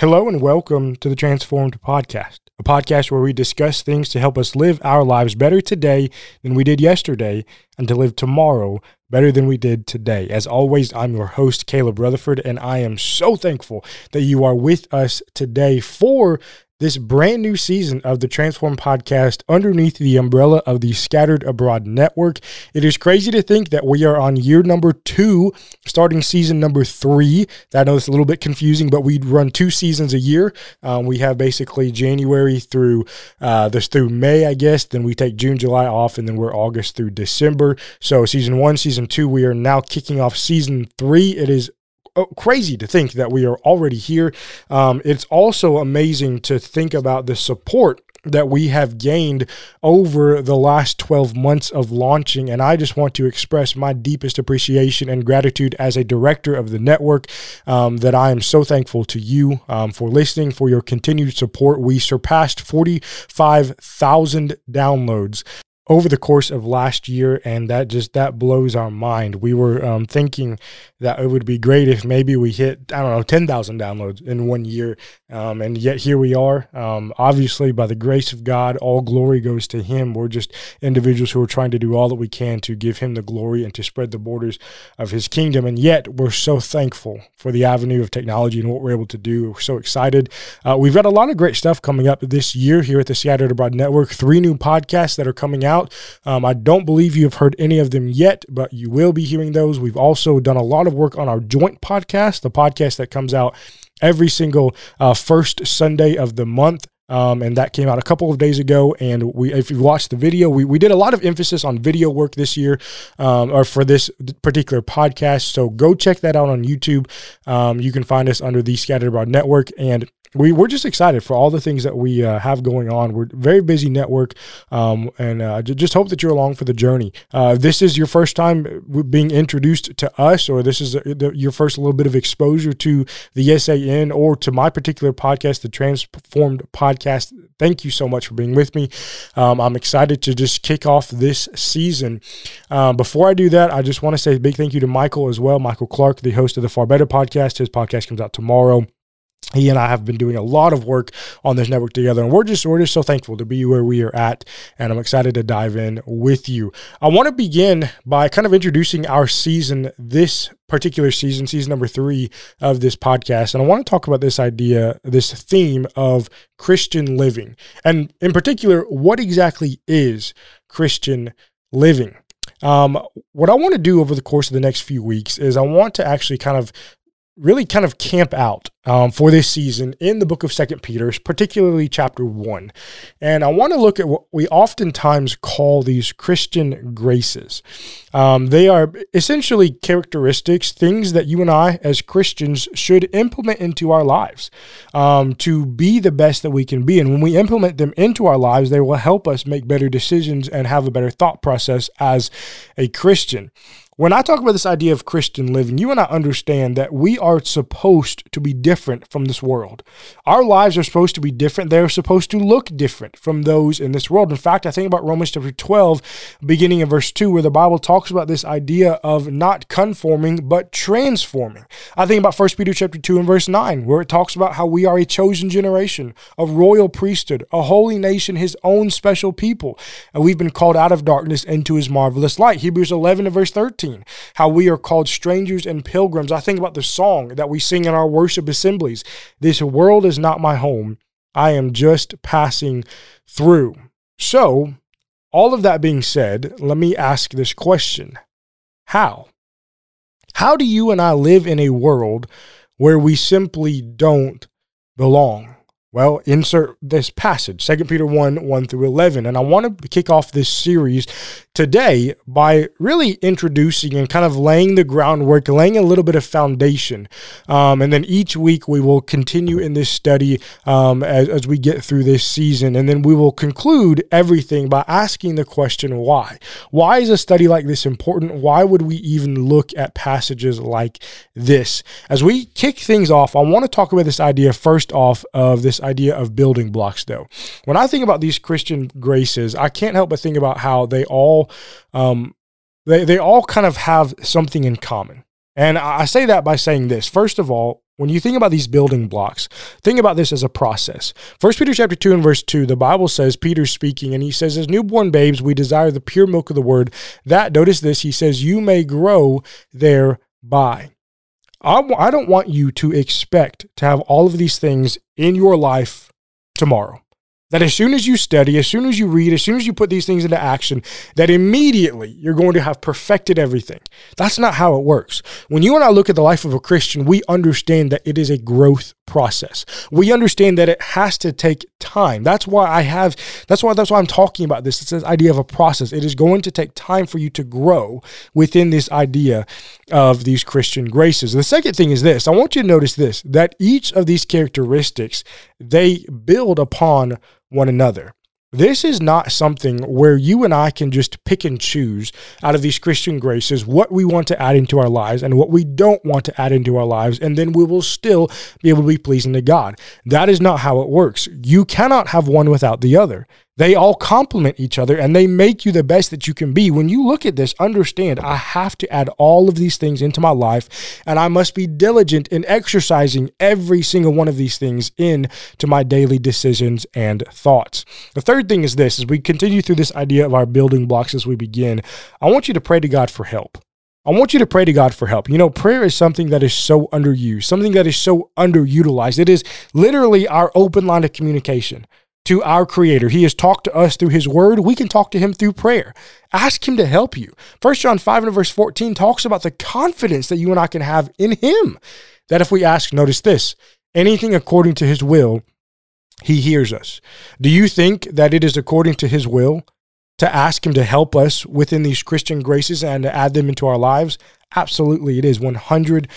Hello and welcome to the Transformed Podcast, a podcast where we discuss things to help us live our lives better today than we did yesterday and to live tomorrow better than we did today. As always, I'm your host, Caleb Rutherford, and I am so thankful that you are with us today for this brand new season of the Transform podcast underneath the umbrella of the Scattered Abroad Network. It is crazy to think that we are on year number two, starting season number three. I know it's a little bit confusing, but we run two seasons a year. Um, we have basically January through uh, this through May, I guess. Then we take June, July off, and then we're August through December. So season one, season two, we are now kicking off season three. It is crazy to think that we are already here. Um, it's also amazing to think about the support that we have gained over the last 12 months of launching. And I just want to express my deepest appreciation and gratitude as a director of the network um, that I am so thankful to you um, for listening, for your continued support. We surpassed 45,000 downloads over the course of last year and that just that blows our mind. We were um, thinking that it would be great if maybe we hit i don't know 10000 downloads in one year. Um, and yet here we are. Um, obviously by the grace of god all glory goes to him. We're just individuals who are trying to do all that we can to give him the glory and to spread the borders of his kingdom. And yet we're so thankful for the avenue of technology and what we're able to do. We're so excited. Uh, we've got a lot of great stuff coming up this year here at the scattered abroad network. Three new podcasts that are coming out out. Um, I don't believe you've heard any of them yet, but you will be hearing those. We've also done a lot of work on our joint podcast, the podcast that comes out every single uh, first Sunday of the month. Um, and that came out a couple of days ago. And we, if you watched the video, we, we did a lot of emphasis on video work this year, um, or for this particular podcast. So go check that out on YouTube. Um, you can find us under the Scattered Abroad Network. And we, we're just excited for all the things that we uh, have going on. We're very busy network, um, and uh, just hope that you're along for the journey. Uh, this is your first time being introduced to us, or this is uh, your first little bit of exposure to the SAN or to my particular podcast, the Transformed Podcast. Thank you so much for being with me. Um, I'm excited to just kick off this season. Um, before I do that, I just want to say a big thank you to Michael as well, Michael Clark, the host of the Far Better Podcast. His podcast comes out tomorrow he and I have been doing a lot of work on this network together, and we're just we're just so thankful to be where we are at, and I'm excited to dive in with you. I want to begin by kind of introducing our season, this particular season, season number three of this podcast, and I want to talk about this idea, this theme of Christian living, and in particular, what exactly is Christian living. Um, what I want to do over the course of the next few weeks is I want to actually kind of really kind of camp out um, for this season in the book of second peter particularly chapter 1 and i want to look at what we oftentimes call these christian graces. Um, they are essentially characteristics things that you and i as christians should implement into our lives um, to be the best that we can be. And when we implement them into our lives they will help us make better decisions and have a better thought process as a christian when I talk about this idea of Christian living, you and I understand that we are supposed to be different from this world. Our lives are supposed to be different. They're supposed to look different from those in this world. In fact, I think about Romans chapter 12, beginning in verse 2, where the Bible talks about this idea of not conforming, but transforming. I think about 1 Peter chapter 2 and verse 9, where it talks about how we are a chosen generation, a royal priesthood, a holy nation, his own special people. And we've been called out of darkness into his marvelous light. Hebrews 11 and verse 13 13, how we are called strangers and pilgrims. I think about the song that we sing in our worship assemblies This world is not my home, I am just passing through. So, all of that being said, let me ask this question How? How do you and I live in a world where we simply don't belong? Well, insert this passage, 2 Peter 1 1 through 11. And I want to kick off this series today by really introducing and kind of laying the groundwork, laying a little bit of foundation. Um, and then each week we will continue in this study um, as, as we get through this season. And then we will conclude everything by asking the question why? Why is a study like this important? Why would we even look at passages like this? As we kick things off, I want to talk about this idea first off of this idea of building blocks, though. When I think about these Christian graces, I can't help but think about how they all, um, they they all kind of have something in common. And I say that by saying this. First of all, when you think about these building blocks, think about this as a process. First Peter chapter 2 and verse 2, the Bible says, Peter's speaking, and he says, As newborn babes, we desire the pure milk of the word. That, notice this, he says, you may grow thereby. I w- I don't want you to expect to have all of these things in your life tomorrow that as soon as you study, as soon as you read, as soon as you put these things into action, that immediately you're going to have perfected everything. That's not how it works. When you and I look at the life of a Christian, we understand that it is a growth process. We understand that it has to take time. That's why I have that's why that's why I'm talking about this. It's this idea of a process. It is going to take time for you to grow within this idea of these Christian graces. The second thing is this. I want you to notice this that each of these characteristics they build upon one another. This is not something where you and I can just pick and choose out of these Christian graces what we want to add into our lives and what we don't want to add into our lives, and then we will still be able to be pleasing to God. That is not how it works. You cannot have one without the other. They all complement each other and they make you the best that you can be. When you look at this, understand I have to add all of these things into my life and I must be diligent in exercising every single one of these things into my daily decisions and thoughts. The third thing is this as we continue through this idea of our building blocks as we begin, I want you to pray to God for help. I want you to pray to God for help. You know, prayer is something that is so underused, something that is so underutilized. It is literally our open line of communication to our creator. He has talked to us through his word. We can talk to him through prayer. Ask him to help you. First John 5 and verse 14 talks about the confidence that you and I can have in him. That if we ask, notice this, anything according to his will, he hears us. Do you think that it is according to his will to ask him to help us within these Christian graces and to add them into our lives? Absolutely, it is 100%.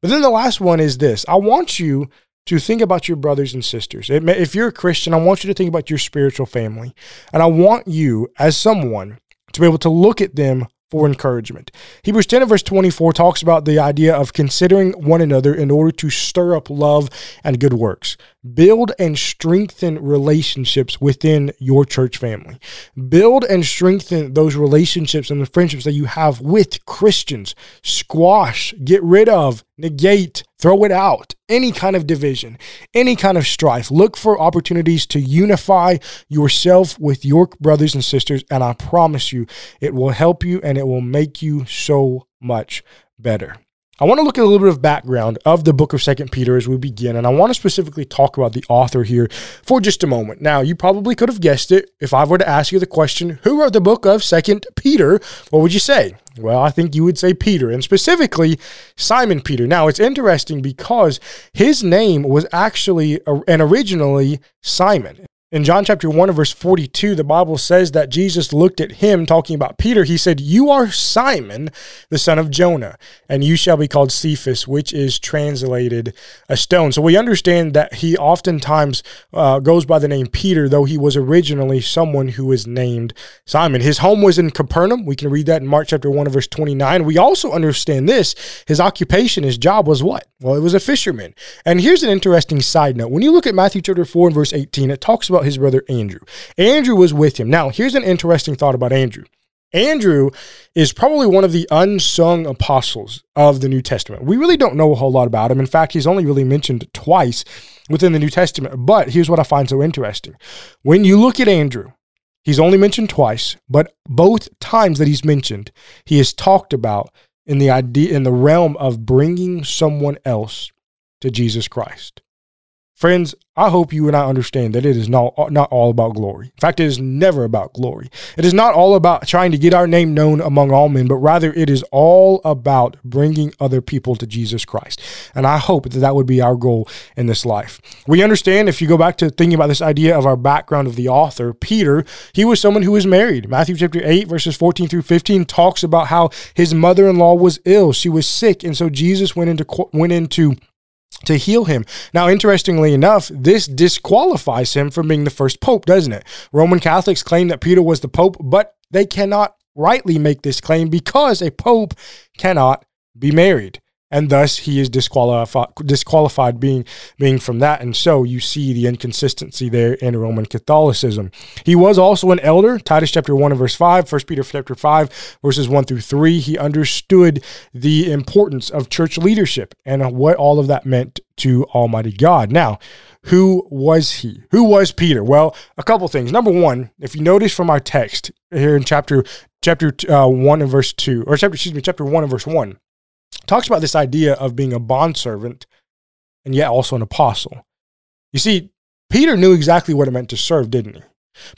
But then the last one is this I want you to think about your brothers and sisters. If you're a Christian, I want you to think about your spiritual family. And I want you, as someone, to be able to look at them for encouragement. Hebrews 10 and verse 24 talks about the idea of considering one another in order to stir up love and good works. Build and strengthen relationships within your church family. Build and strengthen those relationships and the friendships that you have with Christians. Squash, get rid of, negate, throw it out. Any kind of division, any kind of strife. Look for opportunities to unify yourself with your brothers and sisters. And I promise you, it will help you and it will make you so much better. I want to look at a little bit of background of the book of Second Peter as we begin, and I want to specifically talk about the author here for just a moment. Now, you probably could have guessed it if I were to ask you the question, "Who wrote the book of Second Peter?" What would you say? Well, I think you would say Peter, and specifically Simon Peter. Now, it's interesting because his name was actually and originally Simon. In John chapter 1 verse 42, the Bible says that Jesus looked at him talking about Peter. He said, You are Simon, the son of Jonah, and you shall be called Cephas, which is translated a stone. So we understand that he oftentimes uh, goes by the name Peter, though he was originally someone who was named Simon. His home was in Capernaum. We can read that in Mark chapter 1 verse 29. We also understand this. His occupation, his job was what? Well, it was a fisherman. And here's an interesting side note. When you look at Matthew chapter 4 and verse 18, it talks about about his brother Andrew. Andrew was with him. Now, here's an interesting thought about Andrew. Andrew is probably one of the unsung apostles of the New Testament. We really don't know a whole lot about him. In fact, he's only really mentioned twice within the New Testament. But here's what I find so interesting. When you look at Andrew, he's only mentioned twice, but both times that he's mentioned, he is talked about in the idea in the realm of bringing someone else to Jesus Christ. Friends, I hope you and I understand that it is not, not all about glory. In fact, it is never about glory. It is not all about trying to get our name known among all men, but rather it is all about bringing other people to Jesus Christ. And I hope that that would be our goal in this life. We understand if you go back to thinking about this idea of our background of the author, Peter, he was someone who was married. Matthew chapter 8, verses 14 through 15 talks about how his mother in law was ill. She was sick. And so Jesus went into, went into to heal him. Now, interestingly enough, this disqualifies him from being the first pope, doesn't it? Roman Catholics claim that Peter was the pope, but they cannot rightly make this claim because a pope cannot be married. And thus he is disqualified disqualified being being from that. And so you see the inconsistency there in roman catholicism. He was also an elder titus chapter 1 and verse 5 1 peter chapter 5 verses 1 through 3 he understood the importance of church leadership and what all of that meant to almighty god. Now who was he? Who was peter? Well a couple things. Number one if you notice from our text here in chapter chapter uh, 1 and verse 2 or chapter excuse me chapter 1 and verse 1 talks about this idea of being a bondservant and yet also an apostle. You see, Peter knew exactly what it meant to serve, didn't he?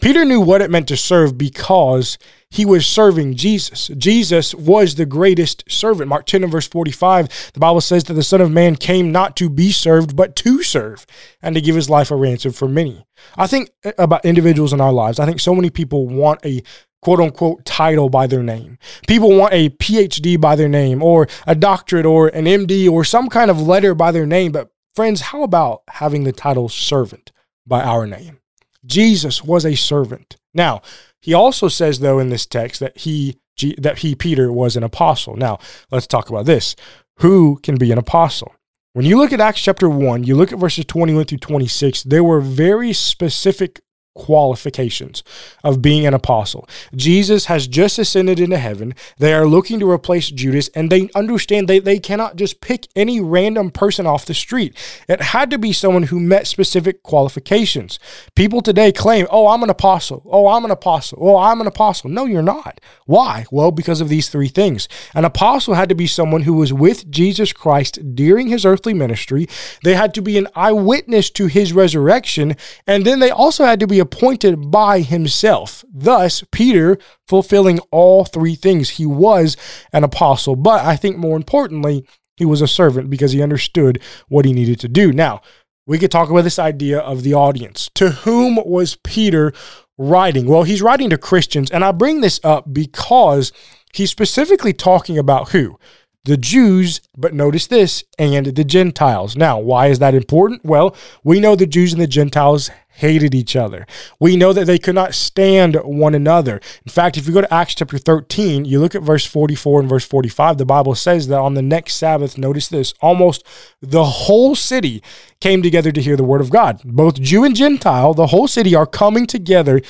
Peter knew what it meant to serve because he was serving Jesus. Jesus was the greatest servant. Mark 10 and verse 45, the Bible says that the Son of Man came not to be served, but to serve and to give his life a ransom for many. I think about individuals in our lives. I think so many people want a quote unquote title by their name. People want a PhD by their name or a doctorate or an MD or some kind of letter by their name. But friends, how about having the title servant by our name? Jesus was a servant. Now, he also says though in this text that he that he Peter was an apostle. Now, let's talk about this. Who can be an apostle? When you look at Acts chapter 1, you look at verses 21 through 26, there were very specific qualifications of being an apostle. Jesus has just ascended into heaven. They are looking to replace Judas, and they understand they, they cannot just pick any random person off the street. It had to be someone who met specific qualifications. People today claim, oh, I'm an apostle. Oh, I'm an apostle. Oh, I'm an apostle. No, you're not. Why? Well, because of these three things. An apostle had to be someone who was with Jesus Christ during his earthly ministry. They had to be an eyewitness to his resurrection. And then they also had to be appointed by himself. Thus, Peter fulfilling all three things. He was an apostle, but I think more importantly, he was a servant because he understood what he needed to do. Now, we could talk about this idea of the audience. To whom was Peter writing? Well, he's writing to Christians, and I bring this up because he's specifically talking about who? the Jews, but notice this, and the Gentiles. Now, why is that important? Well, we know the Jews and the Gentiles hated each other. We know that they could not stand one another. In fact, if you go to Acts chapter 13, you look at verse 44 and verse 45, the Bible says that on the next Sabbath, notice this, almost the whole city came together to hear the word of God. Both Jew and Gentile, the whole city are coming together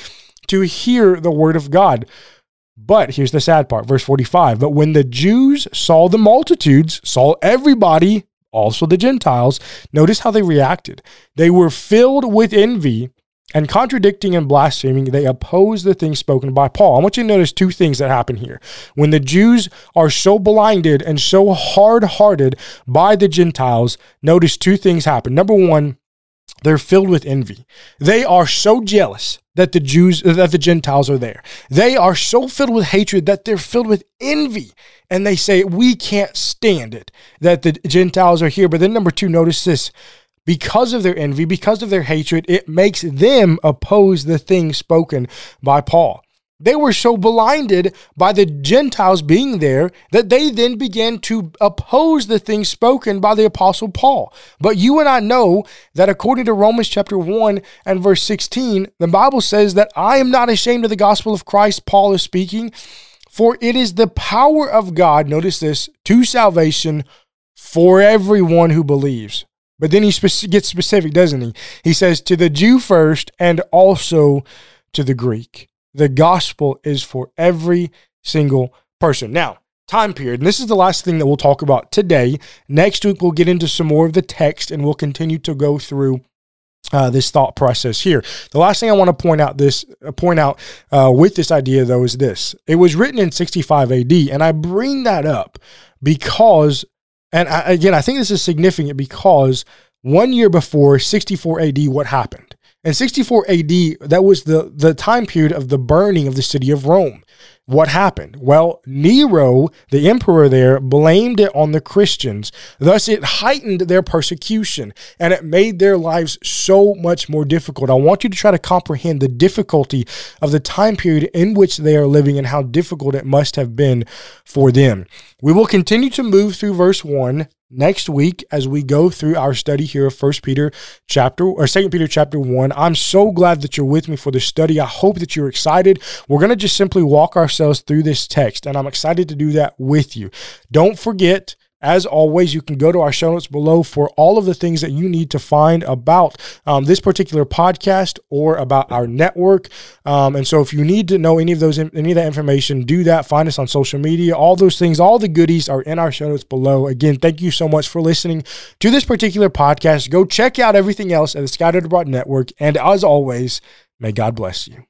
to hear the word of God. But here's the sad part, verse 45. But when the Jews saw the multitudes, saw everybody, also the Gentiles, notice how they reacted. They were filled with envy and contradicting and blaspheming, they oppose the things spoken by Paul. I want you to notice two things that happen here. When the Jews are so blinded and so hard hearted by the Gentiles, notice two things happen. Number one, they're filled with envy. They are so jealous that the Jews, uh, that the Gentiles are there. They are so filled with hatred that they're filled with envy. And they say, we can't stand it that the Gentiles are here. But then, number two, notice this because of their envy, because of their hatred, it makes them oppose the things spoken by Paul. They were so blinded by the Gentiles being there that they then began to oppose the things spoken by the Apostle Paul. But you and I know that according to Romans chapter 1 and verse 16, the Bible says that I am not ashamed of the gospel of Christ, Paul is speaking, for it is the power of God, notice this, to salvation for everyone who believes. But then he gets specific, doesn't he? He says, to the Jew first and also to the Greek. The gospel is for every single person. Now, time period. And this is the last thing that we'll talk about today. Next week, we'll get into some more of the text and we'll continue to go through uh, this thought process here. The last thing I want to point out this uh, point out uh, with this idea though is this: it was written in 65 AD, and I bring that up because, and I, again, I think this is significant because one year before 64 AD, what happened? In 64 AD, that was the, the time period of the burning of the city of Rome. What happened? Well, Nero, the emperor there, blamed it on the Christians. Thus, it heightened their persecution and it made their lives so much more difficult. I want you to try to comprehend the difficulty of the time period in which they are living and how difficult it must have been for them. We will continue to move through verse 1 next week as we go through our study here of First Peter chapter or Second Peter chapter 1. I'm so glad that you're with me for the study. I hope that you're excited. We're going to just simply walk ourselves through this text and I'm excited to do that with you. Don't forget As always, you can go to our show notes below for all of the things that you need to find about um, this particular podcast or about our network. Um, and so, if you need to know any of those, any of that information, do that. Find us on social media. All those things, all the goodies are in our show notes below. Again, thank you so much for listening to this particular podcast. Go check out everything else at the Scattered Abroad Network. And as always, may God bless you.